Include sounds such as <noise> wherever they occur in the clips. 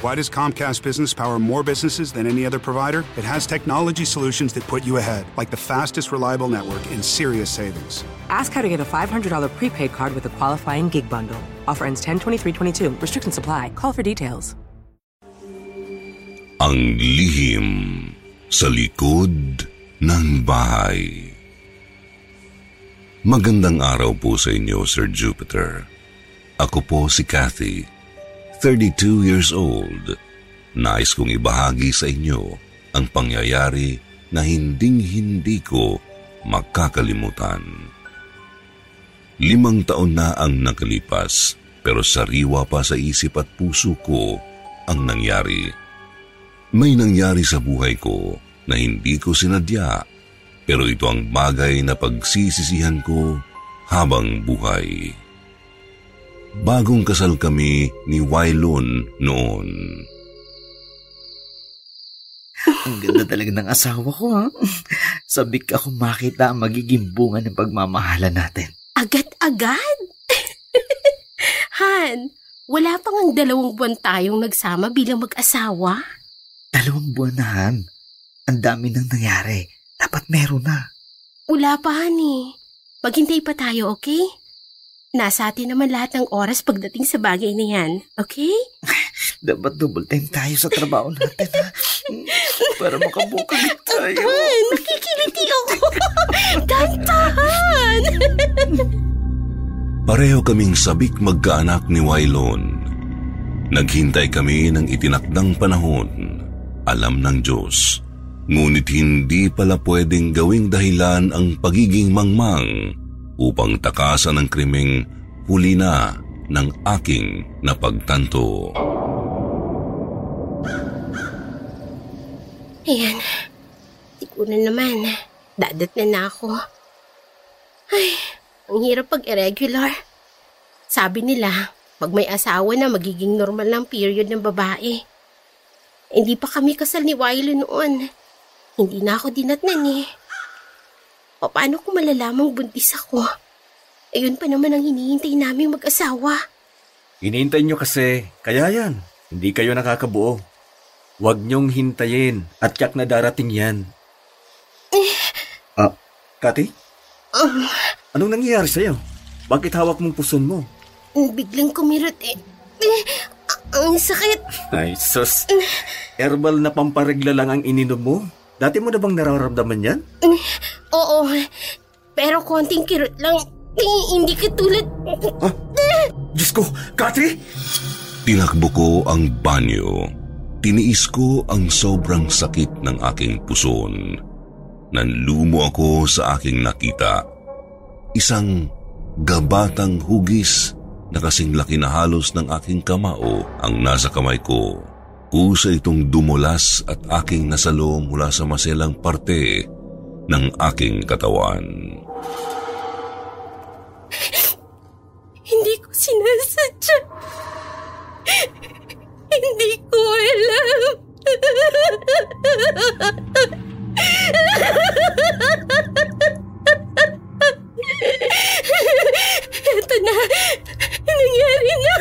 Why does Comcast Business power more businesses than any other provider? It has technology solutions that put you ahead, like the fastest reliable network and serious savings. Ask how to get a $500 prepaid card with a qualifying gig bundle. Offer ends 10-23-22. Restrictions apply. Call for details. Ang lihim sa likod ng bahay. Magandang araw po sa inyo, Sir Jupiter. Ako po si Kathy, 32 years old. Nais kong ibahagi sa inyo ang pangyayari na hinding-hindi ko makakalimutan. Limang taon na ang nakalipas pero sariwa pa sa isip at puso ko ang nangyari. May nangyari sa buhay ko na hindi ko sinadya pero ito ang bagay na pagsisisihan ko habang buhay. Bagong kasal kami ni Wailon noon. Ang ganda talaga ng asawa ko, ha? Sabik ako makita ang magiging bunga ng pagmamahalan natin. Agad-agad? <laughs> Han, wala pang ang dalawang buwan tayong nagsama bilang mag-asawa? Dalawang buwan na, Han. Ang dami nang nangyari. Dapat meron na. Wala pa, Han eh. Maghintay pa tayo, okay? Nasa atin naman lahat ng oras pagdating sa bagay na yan, okay? <laughs> Dapat double time tayo sa trabaho natin, ha? Para makabukag tayo. Han, nakikiliti ako. <laughs> Dantahan! <laughs> Pareho kaming sabik magkaanak ni Wailon. Naghintay kami ng itinakdang panahon. Alam ng Diyos. Ngunit hindi pala pwedeng gawing dahilan ang pagiging mangmang upang takasan ng krimeng huli na ng aking napagtanto. Ayan. Siguro naman. Dadat na na ako. Ay, ang hirap pag irregular. Sabi nila, pag may asawa na magiging normal ng period ng babae. Hindi pa kami kasal ni Wiley noon. Hindi na ako dinatnan eh. O paano kung malalamang buntis ako? Ayun pa naman ang hinihintay namin mag-asawa. Hinihintay nyo kasi, kaya yan. Hindi kayo nakakabuo. Huwag niyong hintayin at yak na darating yan. Ah, Kati? Anong nangyayari sa'yo? Bakit hawak mong puson mo? Biglang kumirot eh. Eh, Ang sakit. Ay, sus. Herbal na pamparegla lang ang ininom mo? Dati mo na bang nararamdaman yan? Oo, pero konting kirot lang. Eh, hindi katulad. Diyos ko, Kati! Tinakbo ko ang banyo. Tiniis ko ang sobrang sakit ng aking puson. Nanlumo ako sa aking nakita. Isang gabatang hugis na kasing laki na halos ng aking kamao ang nasa kamay ko. Kusa itong dumulas at aking nasalo mula sa maselang parte ng aking katawan. Hindi ko sinasadya. Hindi ko alam. Ito na. Nangyari na.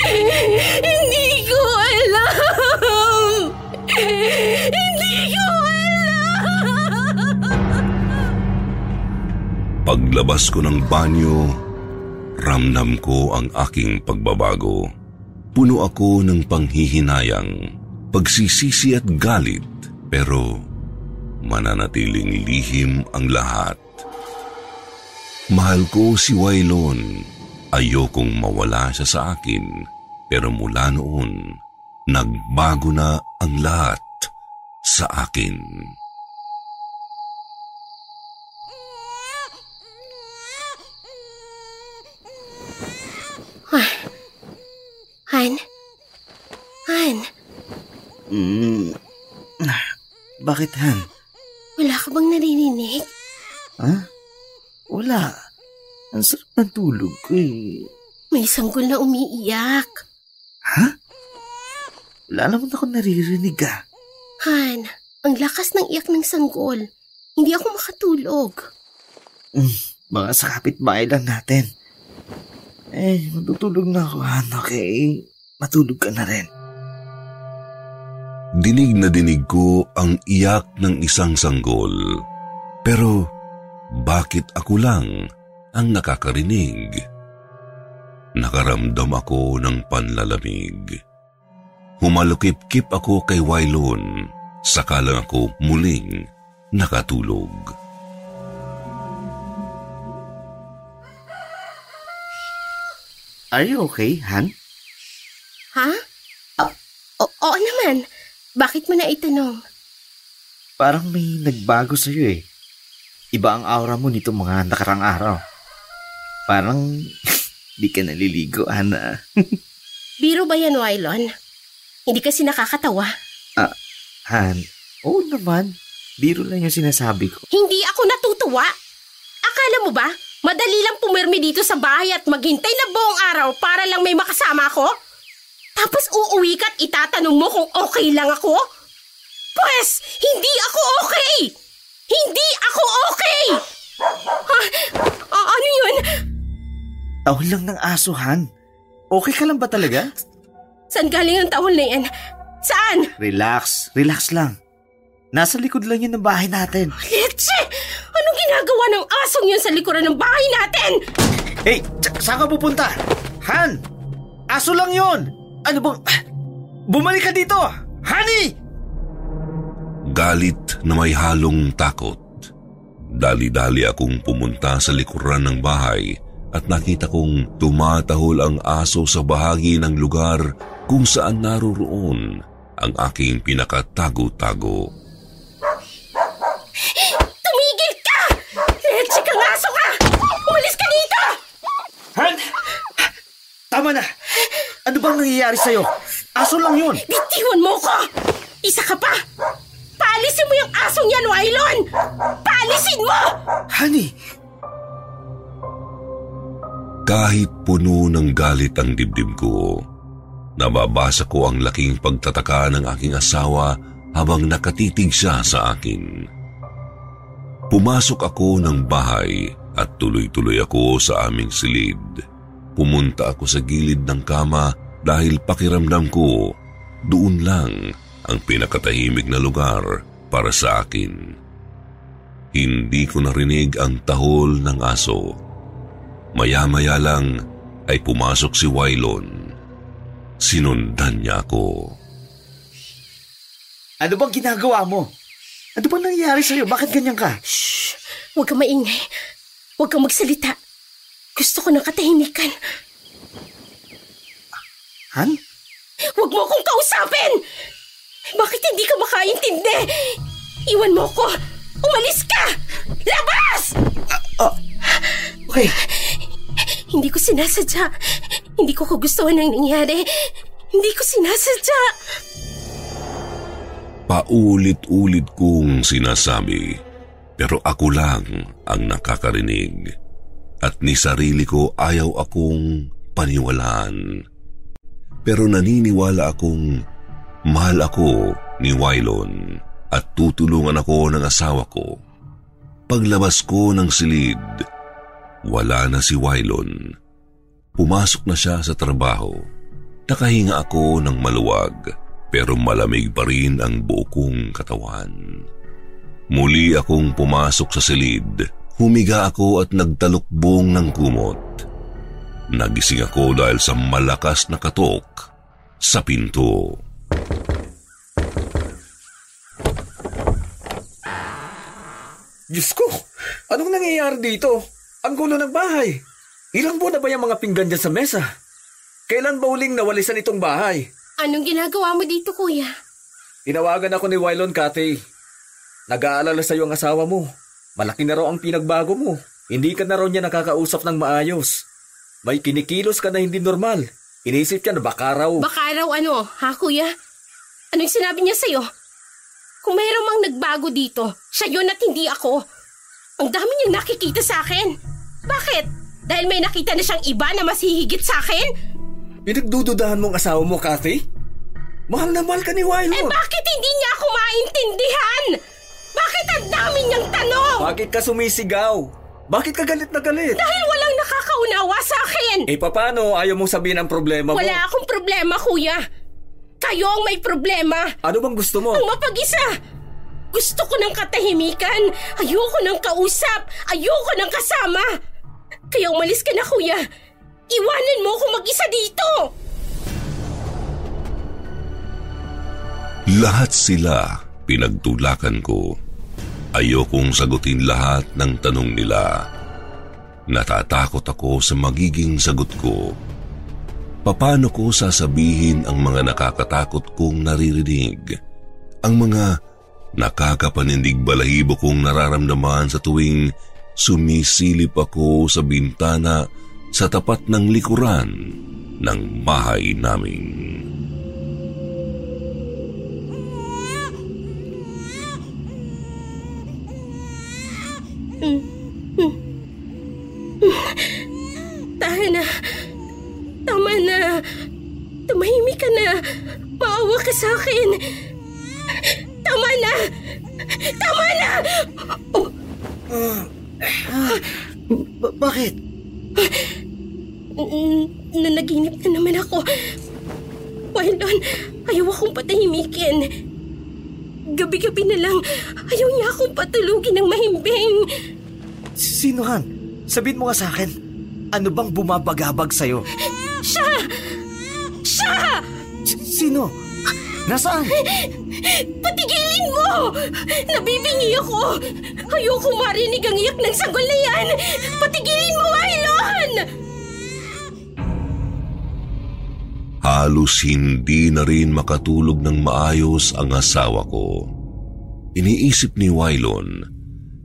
Hindi ko alam. Hindi ko alam. Paglabas ko ng banyo, ramdam ko ang aking pagbabago. Puno ako ng panghihinayang, pagsisisi at galit, pero mananatiling lihim ang lahat. Mahal ko si Wailon. Ayokong mawala siya sa akin pero mula noon, nagbago na ang lahat sa akin. Ah. Han? Han? Mm. Bakit, Han? Wala ka bang naririnig? Ha? Huh? Wala. Ang sarap ng tulog ko eh. May sanggol na umiiyak. Ha? Wala naman ako naririnig ah. Han, ang lakas ng iyak ng sanggol. Hindi ako makatulog. Mm, mga sa kapitbahay lang natin. Eh, matutulog na ako, Han. Okay, matulog ka na rin. Dinig na dinig ko ang iyak ng isang sanggol. Pero bakit ako lang ang nakakarinig? Nakaramdam ako ng panlalamig. Humalukip-kip ako kay Wailon, saka lang ako muling nakatulog. Are you okay, Han? Ha? O- oo naman. Bakit mo na itanong? Parang may nagbago sa'yo eh. Iba ang aura mo nito mga nakarang araw. Parang di ka naliligo, Hana. Biro ba yan, Wylon? Hindi kasi nakakatawa. Han, oo naman. Biro lang yung sinasabi ko. Hindi ako natutuwa. Akala mo ba, madali lang pumirmi dito sa bahay at maghintay na buong araw para lang may makasama ako? Tapos uuwi ka at itatanong mo kung okay lang ako? Pwes, hindi ako okay! Hindi ako okay! Ha? A- ano yun? Tahol lang ng aso, Han. Okay ka lang ba talaga? Saan galing ang tahol na yan? Saan? Relax, relax lang. Nasa likod lang yun ng bahay natin. Leche! Anong ginagawa ng asong yun sa likuran ng bahay natin? Hey, sa- saan ka pupunta? Han! Aso lang yun! Ano bang... Bumalik ka dito! Honey! Galit na may halong takot. Dali-dali akong pumunta sa likuran ng bahay at nakita kong tumatahol ang aso sa bahagi ng lugar kung saan naroroon ang aking pinakatago-tago. Tumigil ka! Leche kang aso ka! Umalis ka dito! Han! Tama na! Ano bang nangyayari sa'yo? Aso lang yun! Bitiwan mo ko! Isa ka pa! Paalisin mo yung asong yan, Wailon! Paalisin mo! Honey! Kahit puno ng galit ang dibdib ko, nababasa ko ang laking pagtataka ng aking asawa habang nakatitig siya sa akin. Pumasok ako ng bahay at tuloy-tuloy ako sa aming silid. Pumunta ako sa gilid ng kama dahil pakiramdam ko doon lang ang pinakatahimik na lugar para sa akin. Hindi ko narinig ang tahol ng aso. Maya-maya lang ay pumasok si Wailon. Sinundan niya ako. Ano bang ginagawa mo? Ano bang nangyayari sa'yo? Bakit ganyan ka? Shh! Huwag kang maingay. Huwag kang magsalita. Gusto ko ng katahimikan. Han? Huwag mo akong kausapin! Bakit hindi ka makaintindi? Iwan mo ko! Umalis ka! Labas! Okay. Hindi ko sinasadya. Hindi ko kagustuhan ang nangyari. Hindi ko sinasadya. Paulit-ulit kong sinasabi, pero ako lang ang nakakarinig. At ni sarili ko ayaw akong paniwalaan. Pero naniniwala akong mahal ako ni Wailon at tutulungan ako ng asawa ko. Paglabas ko ng silid, wala na si Wailon. Pumasok na siya sa trabaho. Nakahinga ako ng maluwag pero malamig pa rin ang buo kong katawan. Muli akong pumasok sa silid. Humiga ako at nagtalukbong ng kumot. Nagising ako dahil sa malakas na katok sa pinto. Diyos ko, anong nangyayari dito? Ang gulo ng bahay. Ilang buwan na ba yung mga pinggan dyan sa mesa? Kailan ba huling nawalisan itong bahay? Anong ginagawa mo dito, kuya? Tinawagan ako ni Wylon Kate. Nag-aalala sa iyo ang asawa mo. Malaki na raw ang pinagbago mo. Hindi ka na raw niya nakakausap ng maayos. May kinikilos ka na hindi normal. Inisip niya na baka raw. Baka raw ano, ha kuya? Anong sinabi niya sa'yo? Kung mayroong mang nagbago dito, siya yun at hindi ako. Ang dami niyang nakikita sa akin. Bakit? Dahil may nakita na siyang iba na mas hihigit sa akin? Pinagdududahan mong asawa mo, Kathy? Mahal na mahal ka ni Eh Wylon. bakit hindi niya ako maintindihan? Bakit ang dami niyang tanong? Bakit ka sumisigaw? Bakit ka galit na galit? Dahil walang nakakaunawa sa akin. Eh paano ayaw mong sabihin ang problema mo? Wala akong problema, kuya. Kayo ang may problema. Ano bang gusto mo? Ang mapag-isa. Gusto ko ng katahimikan. Ayoko ng kausap. Ayoko ng kasama. Kaya umalis ka na, kuya. Iwanan mo ako mag-isa dito. Lahat sila pinagtulakan ko. Ayokong sagutin lahat ng tanong nila. Natatakot ako sa magiging sagot ko. Paano ko sasabihin ang mga nakakatakot kong naririnig? Ang mga nakakapanindig balahibo kong nararamdaman sa tuwing sumisilip ako sa bintana sa tapat ng likuran ng bahay namin. Tahan na. Tama na. Tumahimik ka na. Maawa ka sa akin. Tama na. Tama na. Oh, Ba- bakit? nanaginip na naman ako. Wildon, ayaw akong patahimikin. Gabi-gabi na lang, ayaw niya akong patulugin ng mahimbing. Sino Han? Sabihin mo nga sa akin. Ano bang bumabagabag sa'yo? Siya! Siya! S- sino? Nasaan? Patigilin mo! Nabibingi ako! Ayoko marinig ang iyak ng sanggol na yan! Patigilin mo, Ailon! Halos hindi na rin makatulog ng maayos ang asawa ko. Iniisip ni Wylon,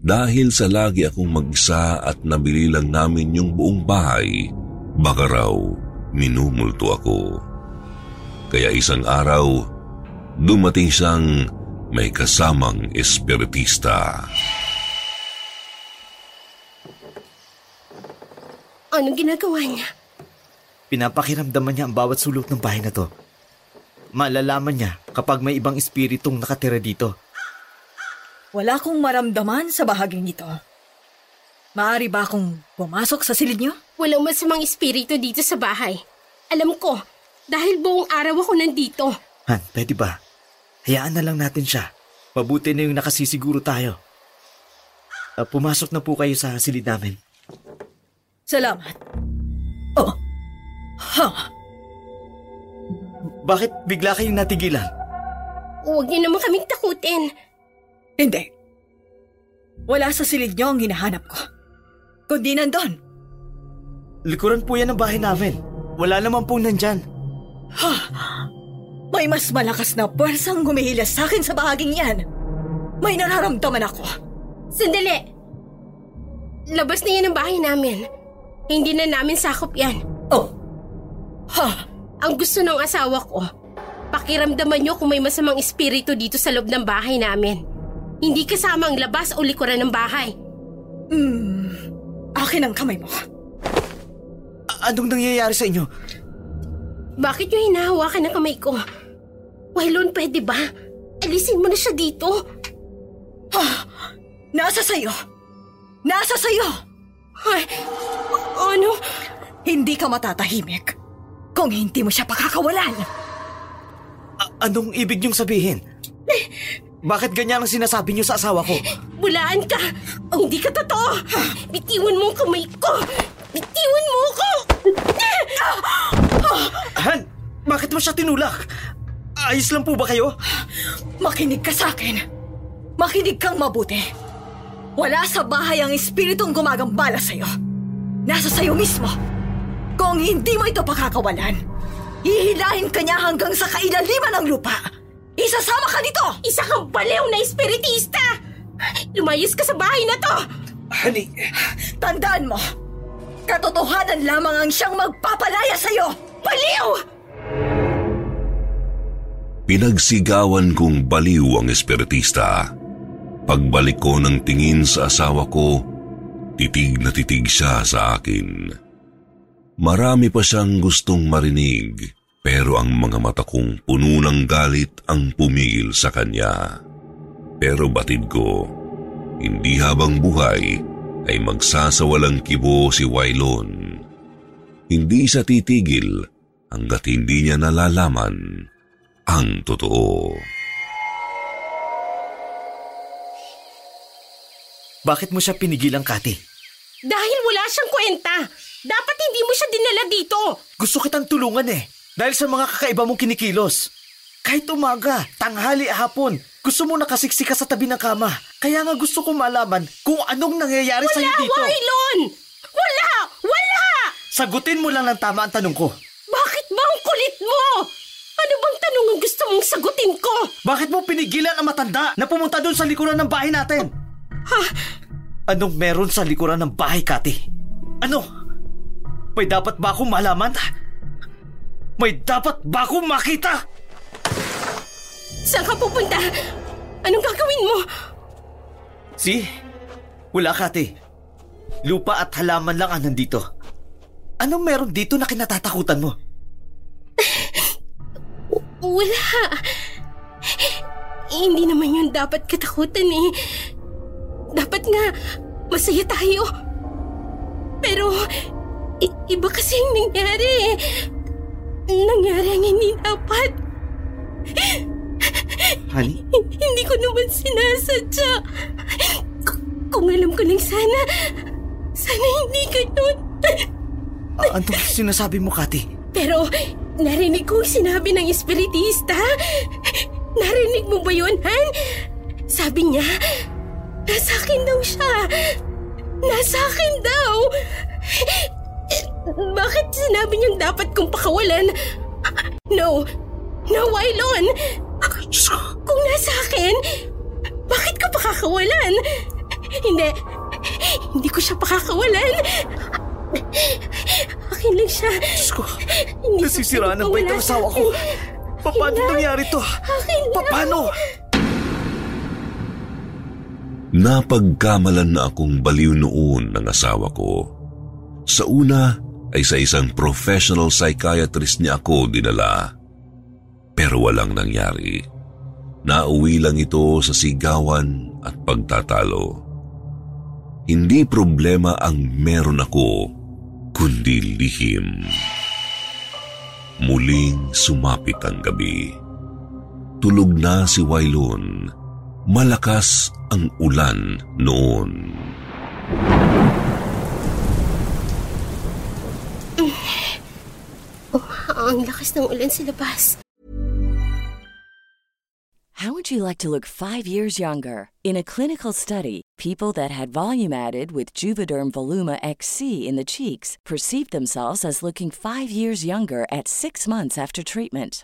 dahil sa lagi akong mag-isa at nabili lang namin yung buong bahay, baka raw minumulto ako. Kaya isang araw, dumating siyang may kasamang espiritista. Anong ginagawa niya? Pinapakiramdaman niya ang bawat sulok ng bahay na to. Malalaman niya kapag may ibang espiritong nakatira dito. Wala akong maramdaman sa bahaging ito. Maari ba akong pumasok sa silid niyo? Walang masamang espiritu dito sa bahay. Alam ko, dahil buong araw ako nandito. Han, pwede ba? Hayaan na lang natin siya. Mabuti na yung nakasisiguro tayo. Ah, pumasok na po kayo sa silid namin. Salamat. Oh. Ha. Bakit bigla kayong natigilan? Huwag niyo naman kaming takutin. Hindi. Wala sa silid niyo ang hinahanap ko. Kundi nandun. Likuran po yan ng bahay namin. Wala naman po nandyan. May mas malakas na puwersang gumihilas sa akin sa bahaging yan. May nararamdaman ako. Sandali! Labas na yan ang bahay namin. Hindi na namin sakop yan. Oh. Ha. Ang gusto ng asawa ko, pakiramdaman niyo kung may masamang espiritu dito sa loob ng bahay namin. Hindi kasama ang labas o likuran ng bahay. Hmm. Akin ang kamay mo. A- anong nangyayari sa inyo? Bakit niyo hinahawakan ang kamay ko? Wailon, pwede ba? Alisin mo na siya dito. Nasa sayo. Nasa sayo. Ay, ano? Hindi ka matatahimik kung hindi mo siya pakakawalan. A- anong ibig niyong sabihin? Bakit ganyan ang sinasabi niyo sa asawa ko? Bulaan ka! Hindi ka totoo! Bitiwan mo ang kamay ko! Bitiwan mo ako! Han, bakit mo siya tinulak? Ayos lang po ba kayo? Makinig ka sa akin. Makinig kang mabuti. Wala sa bahay ang espiritong gumagambala sa'yo. Nasa sa'yo mismo. Kung hindi mo ito pakakawalan, hihilahin ka niya hanggang sa kailaliman ng lupa. Isasama ka nito! Isa kang baliw na espiritista! Lumayas ka sa bahay na to! Honey, Tandaan mo, katotohanan lamang ang siyang magpapalaya sa'yo! Baliw! Pinagsigawan kong baliw ang espiritista. Pagbalik ko ng tingin sa asawa ko, titig na titig siya sa akin. Marami pa siyang gustong marinig, pero ang mga mata kong puno ng galit ang pumigil sa kanya. Pero batid ko, hindi habang buhay ay magsasawalang kibo si Wailon. Hindi siya titigil hanggat hindi niya nalalaman ang totoo. Bakit mo siya pinigilan, Kati? Dahil wala siyang kwenta. Dapat hindi mo siya dinala dito. Gusto kitang tulungan eh. Dahil sa mga kakaiba mong kinikilos. Kahit umaga, tanghali, hapon, gusto mo nakasiksika sa tabi ng kama. Kaya nga gusto kong malaman kung anong nangyayari Wala, sa'yo dito. Wailon! Wala! Wala! Sagutin mo lang ng tama ang tanong ko. Bakit ba ang kulit mo? Ano bang tanong ang gusto mong sagutin ko? Bakit mo pinigilan ang matanda na pumunta doon sa likuran ng bahay natin? Ha? Anong meron sa likuran ng bahay, Kati? Ano? May dapat ba akong malaman? May dapat ba akong makita? Saan ka pupunta? Anong gagawin mo? Si? Wala, Kati. Lupa at halaman lang ang nandito. Anong meron dito na kinatatakutan mo? Wala. Hindi naman yun dapat katakutan eh. Dapat nga, masaya tayo. Pero, i- iba kasi ang nangyari eh. Nangyari ang hindi dapat. Honey? Hindi ko naman sinasadya. K- kung alam ko lang sana, sana hindi ganun. A- anong sinasabi mo, Kati? Pero narinig ko sinabi ng espiritista. Narinig mo ba yun, Han? Sabi niya, nasa akin daw siya. Nasa akin daw. Bakit sinabi niyang dapat kong pakawalan? No. No, Wailon. Kung nasa akin, bakit ko pakakawalan? Hindi. Hindi ko siya pakakawalan. Akin lang siya. Diyos ko, nasisiraan ang bait ng asawa sa ko. Paano nangyari to? Akin lang. Pa- Paano? Napagkamalan na akong baliw noon ng asawa ko. Sa una ay sa isang professional psychiatrist niya ako dinala. Pero walang nangyari. Nauwi lang ito sa sigawan at pagtatalo. Hindi problema ang meron ako, kundi lihim. Muling sumapit ang gabi. Tulog na si Wailon. Malakas ang ulan noon. Ang lakas ng ulan sa labas. How would you like to look five years younger? In a clinical study, people that had volume added with Juvederm Voluma XC in the cheeks perceived themselves as looking five years younger at six months after treatment.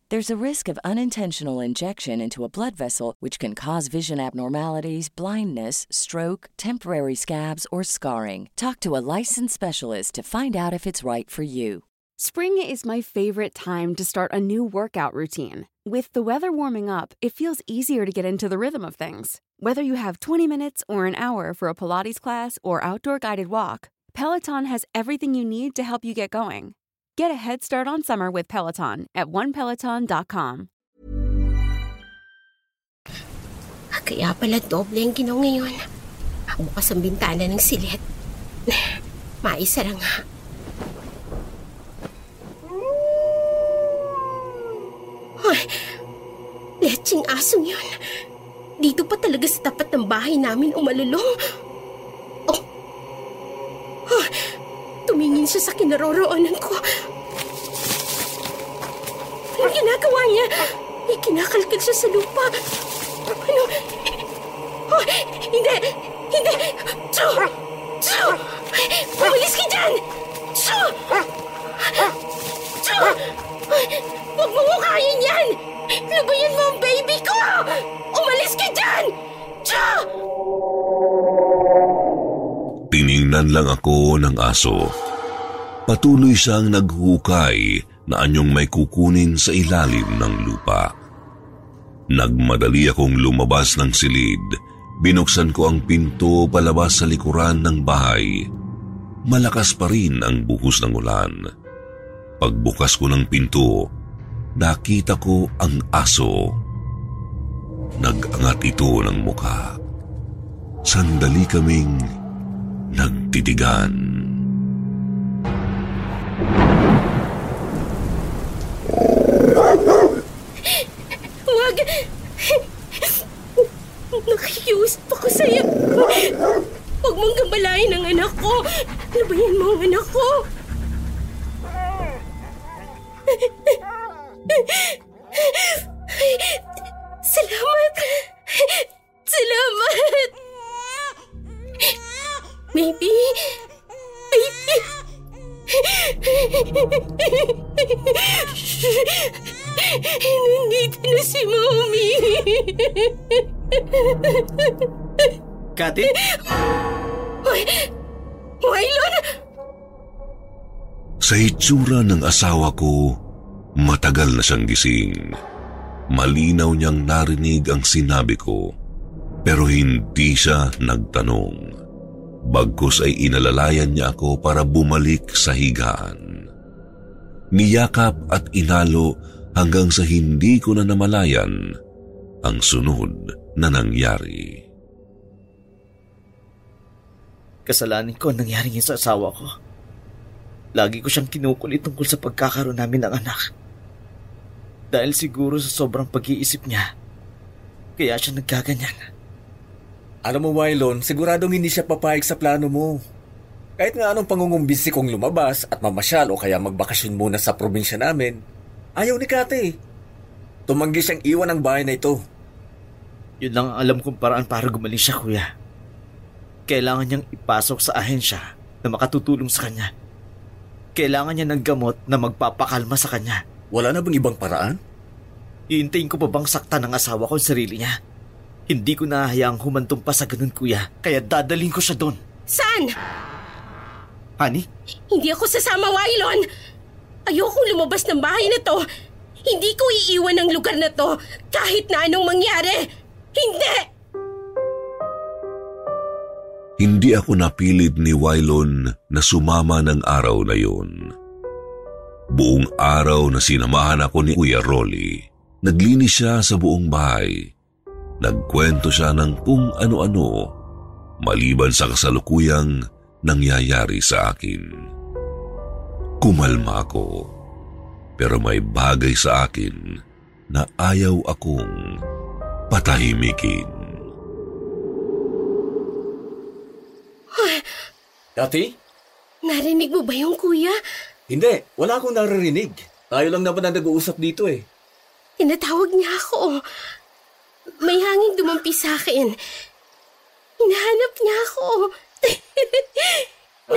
There's a risk of unintentional injection into a blood vessel, which can cause vision abnormalities, blindness, stroke, temporary scabs, or scarring. Talk to a licensed specialist to find out if it's right for you. Spring is my favorite time to start a new workout routine. With the weather warming up, it feels easier to get into the rhythm of things. Whether you have 20 minutes or an hour for a Pilates class or outdoor guided walk, Peloton has everything you need to help you get going. Get a head start on summer with Peloton at onepeloton.com. Kaya pala doble ang ginaw ngayon. Bukas ang bintana ng silet. <sighs> Maisa lang nga. Ay, leching asong yun. Dito pa talaga sa tapat ng bahay namin umalulong. Oh, tumingin siya sa kinaroroonan ko. Ano ginagawa niya? May kinakalkal siya sa lupa. Ano? Oh, hindi! Hindi! Chu! Chu! Umalis ka dyan! Chu! Chu! Huwag mo mukayin yan! Lubayan mo ang baby ko! Umalis ka dyan! Chu! Tiningnan lang ako ng aso. Patuloy siyang naghukay na anyong may kukunin sa ilalim ng lupa. Nagmadali akong lumabas ng silid. Binuksan ko ang pinto palabas sa likuran ng bahay. Malakas pa rin ang buhos ng ulan. Pagbukas ko ng pinto, nakita ko ang aso. Nag-angat ito ng mukha. Sandali kaming nagtitigan. Huwag! Nakikiusap ako sa'yo. Huwag mong gambalain ang anak ko. Labayan mo ang anak ko. Kati? Hoy! Wailon! Sa itsura ng asawa ko, matagal na siyang gising. Malinaw niyang narinig ang sinabi ko, pero hindi siya nagtanong. Bagkus ay inalalayan niya ako para bumalik sa higaan. Niyakap at inalo hanggang sa hindi ko na namalayan ang sunod na nangyari. Kasalanan ko ang nangyari sa asawa ko. Lagi ko siyang kinukulit tungkol sa pagkakaroon namin ng anak. Dahil siguro sa sobrang pag-iisip niya, kaya siya nagkaganyan. Alam mo, Wylon, siguradong hindi siya papayag sa plano mo. Kahit nga anong pangungumbisi kong lumabas at mamasyal o kaya magbakasyon muna sa probinsya namin, ayaw ni Kate. Tumanggi siyang iwan ang bahay na ito. Yun lang ang alam kong paraan para gumaling siya, kuya. Kailangan niyang ipasok sa ahensya na makatutulong sa kanya. Kailangan niya ng gamot na magpapakalma sa kanya. Wala na bang ibang paraan? Iintayin ko pa bang sakta ng asawa ko ang sarili niya? Hindi ko nahahayaang humantong pa sa ganun, kuya. Kaya dadalhin ko siya doon. Saan? Honey? Hindi ako sasama, Wailon! Ayokong lumabas ng bahay na to. Hindi ko iiwan ang lugar na to kahit na anong mangyari. Hindi! Hindi ako napilit ni Wylon na sumama ng araw na yun. Buong araw na sinamahan ako ni Kuya Rolly. Naglinis siya sa buong bahay. Nagkwento siya ng kung ano-ano maliban sa kasalukuyang nangyayari sa akin. Kumalma ako, pero may bagay sa akin na ayaw akong patahimikin. Dati? Narinig mo ba yung kuya? Hindi, wala akong naririnig. Tayo lang naman ang nag-uusap dito eh. Tinatawag niya ako. May hangin dumampi sa akin. Hinahanap niya ako.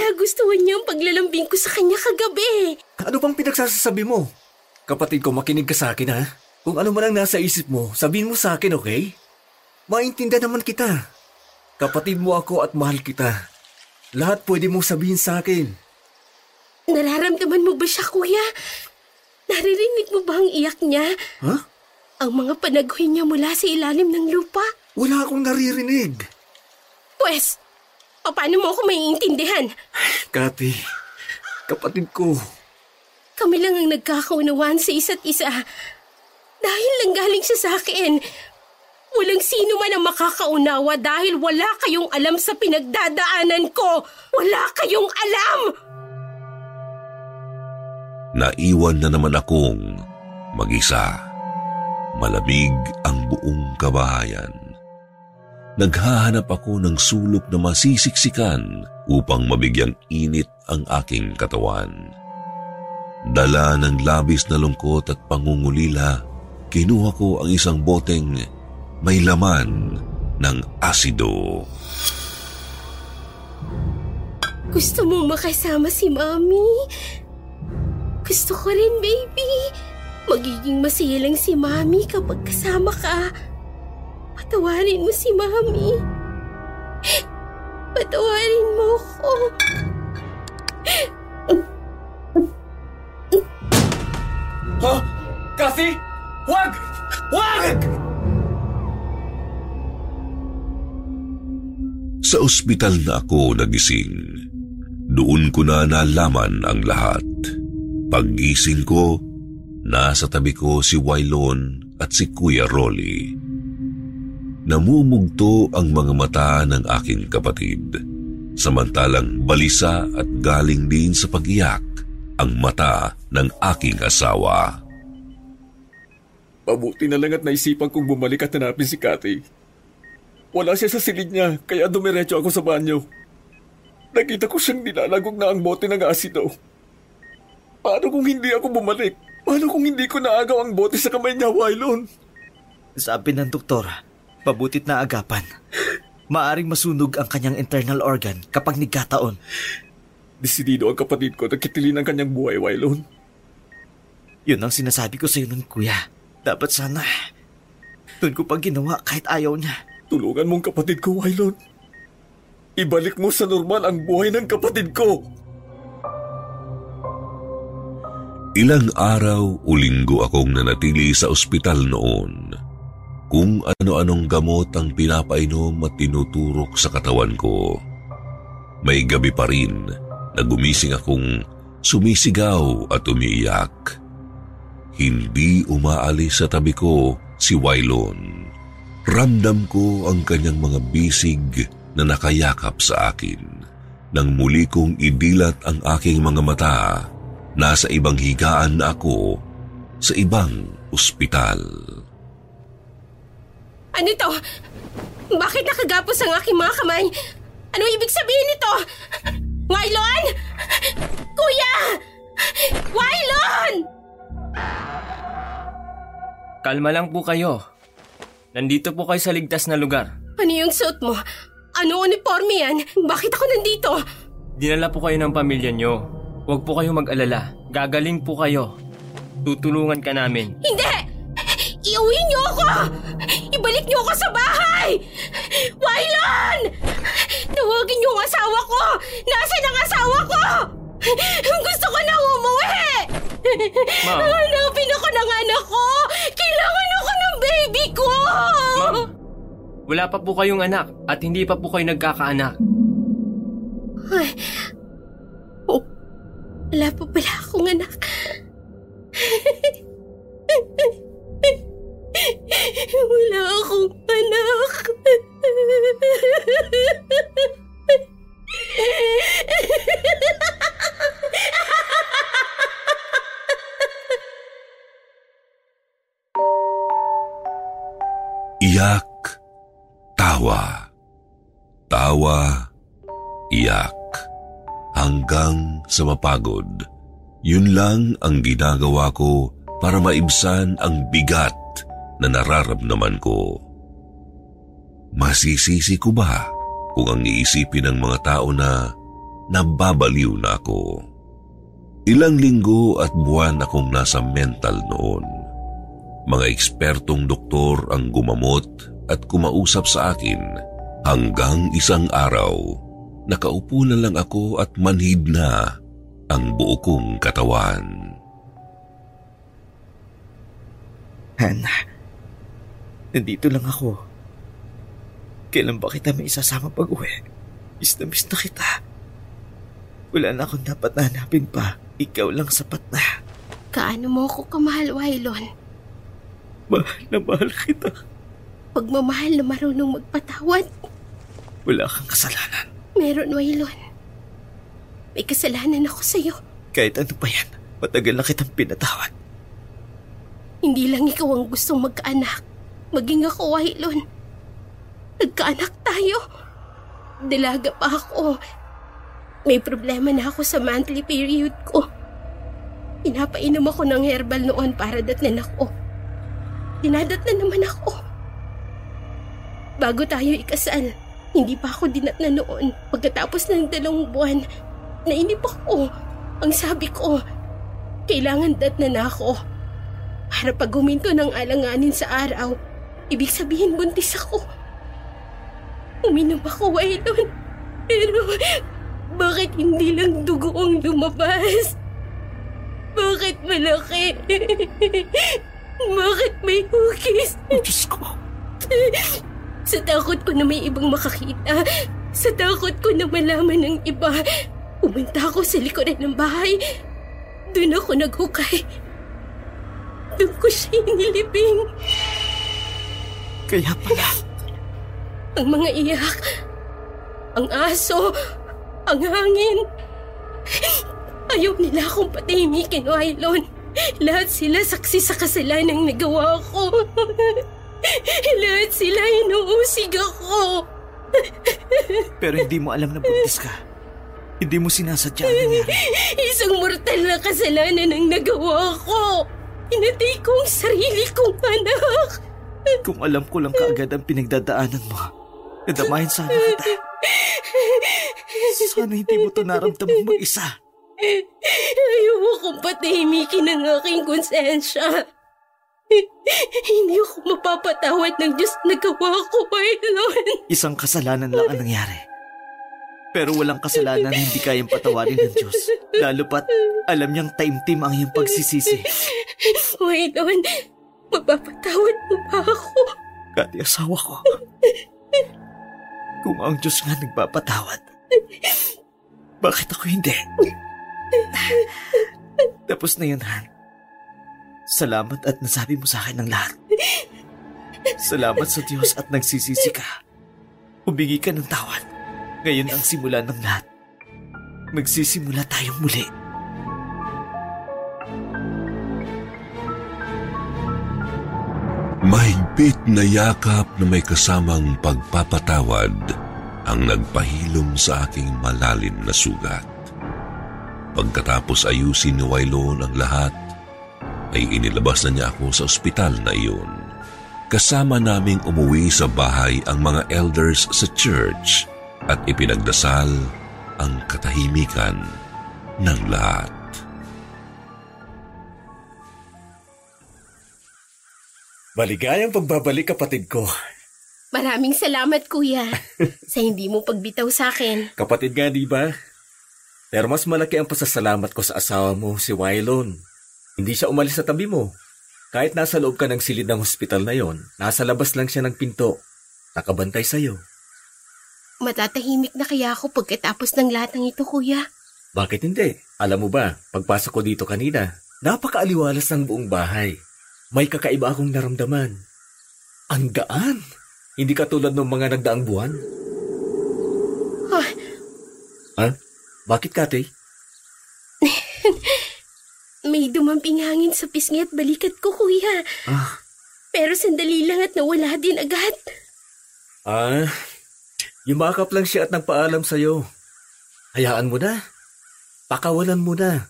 Nagustuhan niya ang paglalambing ko sa kanya kagabi. Ano bang pinagsasasabi mo? Kapatid ko, makinig ka sa akin ha. Kung ano man ang nasa isip mo, sabihin mo sa akin, okay? Maintindihan naman kita. Kapatid mo ako at mahal kita. Lahat pwede mong sabihin sa akin. Nararamdaman mo ba siya, kuya? Naririnig mo ba ang iyak niya? Ha? Ang mga panaguhin niya mula sa ilalim ng lupa? Wala akong naririnig. Pwes, paano mo ako maiintindihan? Kati, kapatid ko. Kami lang ang nagkakaunawaan sa isa't isa. Dahil lang galing siya sa akin. Walang sino man ang makakaunawa dahil wala kayong alam sa pinagdadaanan ko. Wala kayong alam! Naiwan na naman akong mag-isa. Malamig ang buong kabahayan. naghahanap ako ng sulok na masisiksikan upang mabigyang init ang aking katawan. Dala ng labis na lungkot at pangungulila, kinuha ko ang isang boteng may laman ng asido. Gusto mo makasama si Mami? Gusto ko rin, baby. Magiging masaya lang si Mami kapag kasama ka. Patawarin mo si Mami. Patawarin mo ko. Ha? Kathy? Wag! Wag! Sa ospital na ako nagising. Doon ko na nalaman ang lahat. Paggising ko, nasa tabi ko si Wailon at si Kuya Rolly. Namumugto ang mga mata ng aking kapatid. Samantalang balisa at galing din sa pagiyak ang mata ng aking asawa. Mabuti na lang at naisipan kong bumalik at hanapin si Kathy. Wala siya sa silid niya, kaya dumiretso ako sa banyo. Nakita ko siyang nilalagog na ang bote ng asido. Paano kung hindi ako bumalik? Paano kung hindi ko naagaw ang bote sa kamay niya, Wailon? Sabi ng doktor, mabutit na agapan. Maaring masunog ang kanyang internal organ kapag nagkataon. Desidido ang kapatid ko na kitilin ang kanyang buhay, Wailon. Yun ang sinasabi ko sa iyo nun, kuya. Dapat sana. Doon ko pa ginawa kahit ayaw niya. Tulungan mong kapatid ko, Wailon. Ibalik mo sa normal ang buhay ng kapatid ko. Ilang araw o linggo akong nanatili sa ospital noon. Kung ano-anong gamot ang pinapainom at tinuturok sa katawan ko. May gabi pa rin na gumising akong sumisigaw at umiiyak. Hindi umaalis sa tabi ko si Wailon. Ramdam ko ang kanyang mga bisig na nakayakap sa akin. Nang muli kong idilat ang aking mga mata, nasa ibang higaan na ako sa ibang ospital. Ano ito? Bakit nakagapos ang aking mga kamay? Ano ibig sabihin nito? Wailon! Kuya! Wailon! Kalma lang po kayo. Nandito po kayo sa ligtas na lugar. Ano yung suot mo? Ano uniforme yan? Bakit ako nandito? Dinala po kayo ng pamilya nyo. Huwag po kayo mag-alala. Gagaling po kayo. Tutulungan ka namin. Hindi! Iuwi niyo ako! Ibalik niyo ako sa bahay! Wailon! Tawagin niyo ang asawa ko! Nasaan ang asawa ko? Gusto ko na umuwi! Ma'am. Hanapin ako ng anak ko! Baby ko! Ma'am, wala pa po kayong anak at hindi pa po kayo nagkakaanak. Ay. Oh, wala pa pala akong anak. Sa mapagod. Yun lang ang ginagawa ko para maibsan ang bigat na nararamdaman ko. Masisisi ko ba kung ang iisipin ng mga tao na nababaliw na ako? Ilang linggo at buwan akong nasa mental noon. Mga ekspertong doktor ang gumamot at kumausap sa akin hanggang isang araw. Nakaupo na lang ako at manhid na ang buo kong katawan. Hana, nandito lang ako. Kailan ba kita may isasama pag uwi? Miss na miss na kita. Wala na akong dapat nahanapin pa. Ikaw lang sapat na. Kaano mo ako kamahal, Wailon? Mahal na mahal kita. Pagmamahal na marunong magpatawad. Wala kang kasalanan. Meron, Wailon. May kasalanan ako sa'yo. Kahit ano pa yan, matagal na kitang pinatawad. Hindi lang ikaw ang gustong magkaanak. Maging ako, Wailon. Nagkaanak tayo. Dalaga pa ako. May problema na ako sa monthly period ko. Pinapainom ako ng herbal noon para datnan ako. Dinadat na naman ako. Bago tayo ikasal, hindi pa ako dinatna noon. Pagkatapos ng dalawang buwan, nainip ako. Ang sabi ko, kailangan datna na ako. Para pag huminto ng alanganin sa araw, ibig sabihin buntis ako. Uminom ako, Waylon. Pero bakit hindi lang dugo ang lumabas? Bakit malaki? Bakit may hugis? Diyos ko. Sa takot ko na may ibang makakita, sa takot ko na malaman ng iba, pumunta ako sa likuran ng bahay. Doon ako naghukay. Doon ko siya inilibing. Kaya pala. Ang mga iyak, ang aso, ang hangin. Ayaw nila akong patahimikin, Wailon. Lahat sila saksi sa kasalanang nagawa ko. Lahat sila inuusig ako. Pero hindi mo alam na buntis ka. Hindi mo sinasadya ang <laughs> nangyari. Isang mortal na kasalanan ang nagawa ko. Inatay ko ang sarili kong anak. Kung alam ko lang kaagad ang pinagdadaanan mo, nadamahin sana kita. Sana hindi mo ito naramdaman mag-isa. Ayaw akong patahimikin ang aking konsensya. Hindi ako mapapatawad ng Diyos na gawa ko, Marlon. Isang kasalanan lang ang nangyari. Pero walang kasalanan na hindi kayang patawarin ng Diyos. Lalo pat alam niyang taimtim ang iyong pagsisisi. Marlon, mapapatawad mo ba ako? Kati asawa ko. Kung ang Diyos nga nagpapatawad, bakit ako hindi? Tapos na yun, Han. Salamat at nasabi mo sa akin ng lahat. Salamat sa Diyos at nagsisisi ka. Humingi ka ng tawad. Ngayon ang simula ng lahat. Magsisimula tayong muli. Mahigpit na yakap na may kasamang pagpapatawad ang nagpahilom sa aking malalim na sugat. Pagkatapos ayusin ni Wailon ang lahat, ay inilabas na niya ako sa ospital na iyon. Kasama naming umuwi sa bahay ang mga elders sa church at ipinagdasal ang katahimikan ng lahat. Maligayang pagbabalik kapatid ko. Maraming salamat, Kuya, <laughs> sa hindi mo pagbitaw sa akin. Kapatid nga, di ba? Pero mas malaki ang pasasalamat ko sa asawa mo, si Wylon. Hindi siya umalis sa tabi mo. Kahit nasa loob ka ng silid ng hospital na yon, nasa labas lang siya ng pinto. Nakabantay sa'yo. Matatahimik na kaya ako pagkatapos ng lahat ng ito, Kuya? Bakit hindi? Alam mo ba, pagpasok ko dito kanina, napakaaliwalas ng buong bahay. May kakaiba akong naramdaman. Ang gaan. Hindi katulad ng mga nagdaang buwan. Ah, Ha? Bakit, Kate? <laughs> may dumamping hangin sa pisngi at balikat ko, Kuya. Ah, Pero sandali lang at nawala din agad. ah, yumakap lang siya at nagpaalam sa'yo. Hayaan mo na. Pakawalan mo na.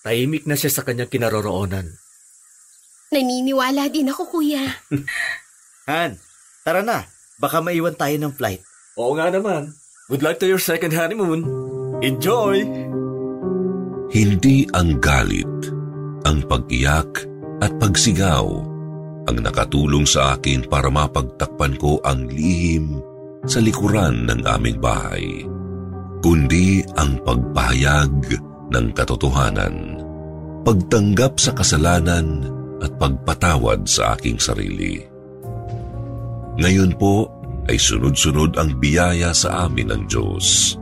Tahimik na siya sa kanyang kinaroroonan. Naniniwala din ako, Kuya. <laughs> Han, tara na. Baka maiwan tayo ng flight. Oo nga naman. Good luck to your second honeymoon. Enjoy! Hindi ang galit, ang pag-iyak at pagsigaw ang nakatulong sa akin para mapagtakpan ko ang lihim sa likuran ng aming bahay, kundi ang pagpahayag ng katotohanan, pagtanggap sa kasalanan at pagpatawad sa aking sarili. Ngayon po ay sunod-sunod ang biyaya sa amin ng Diyos.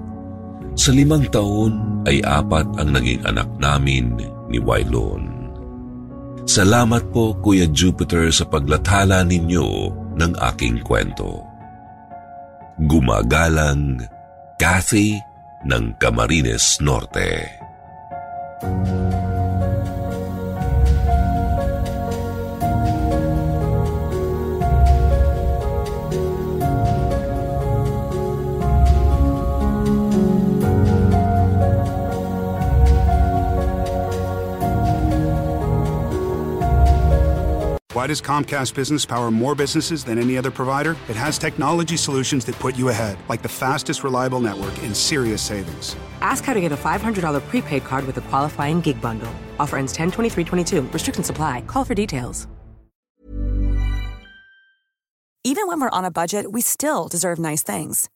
Sa limang taon ay apat ang naging anak namin ni Wailon. Salamat po Kuya Jupiter sa paglathala ninyo ng aking kwento. Gumagalang Kathy ng Camarines Norte. Does Comcast Business power more businesses than any other provider? It has technology solutions that put you ahead, like the fastest reliable network and serious savings. Ask how to get a $500 prepaid card with a qualifying gig bundle. Offer ends 10 23 22. Restrictions supply. Call for details. Even when we're on a budget, we still deserve nice things.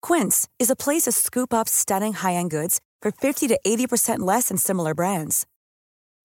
Quince is a place to scoop up stunning high end goods for 50 to 80% less than similar brands.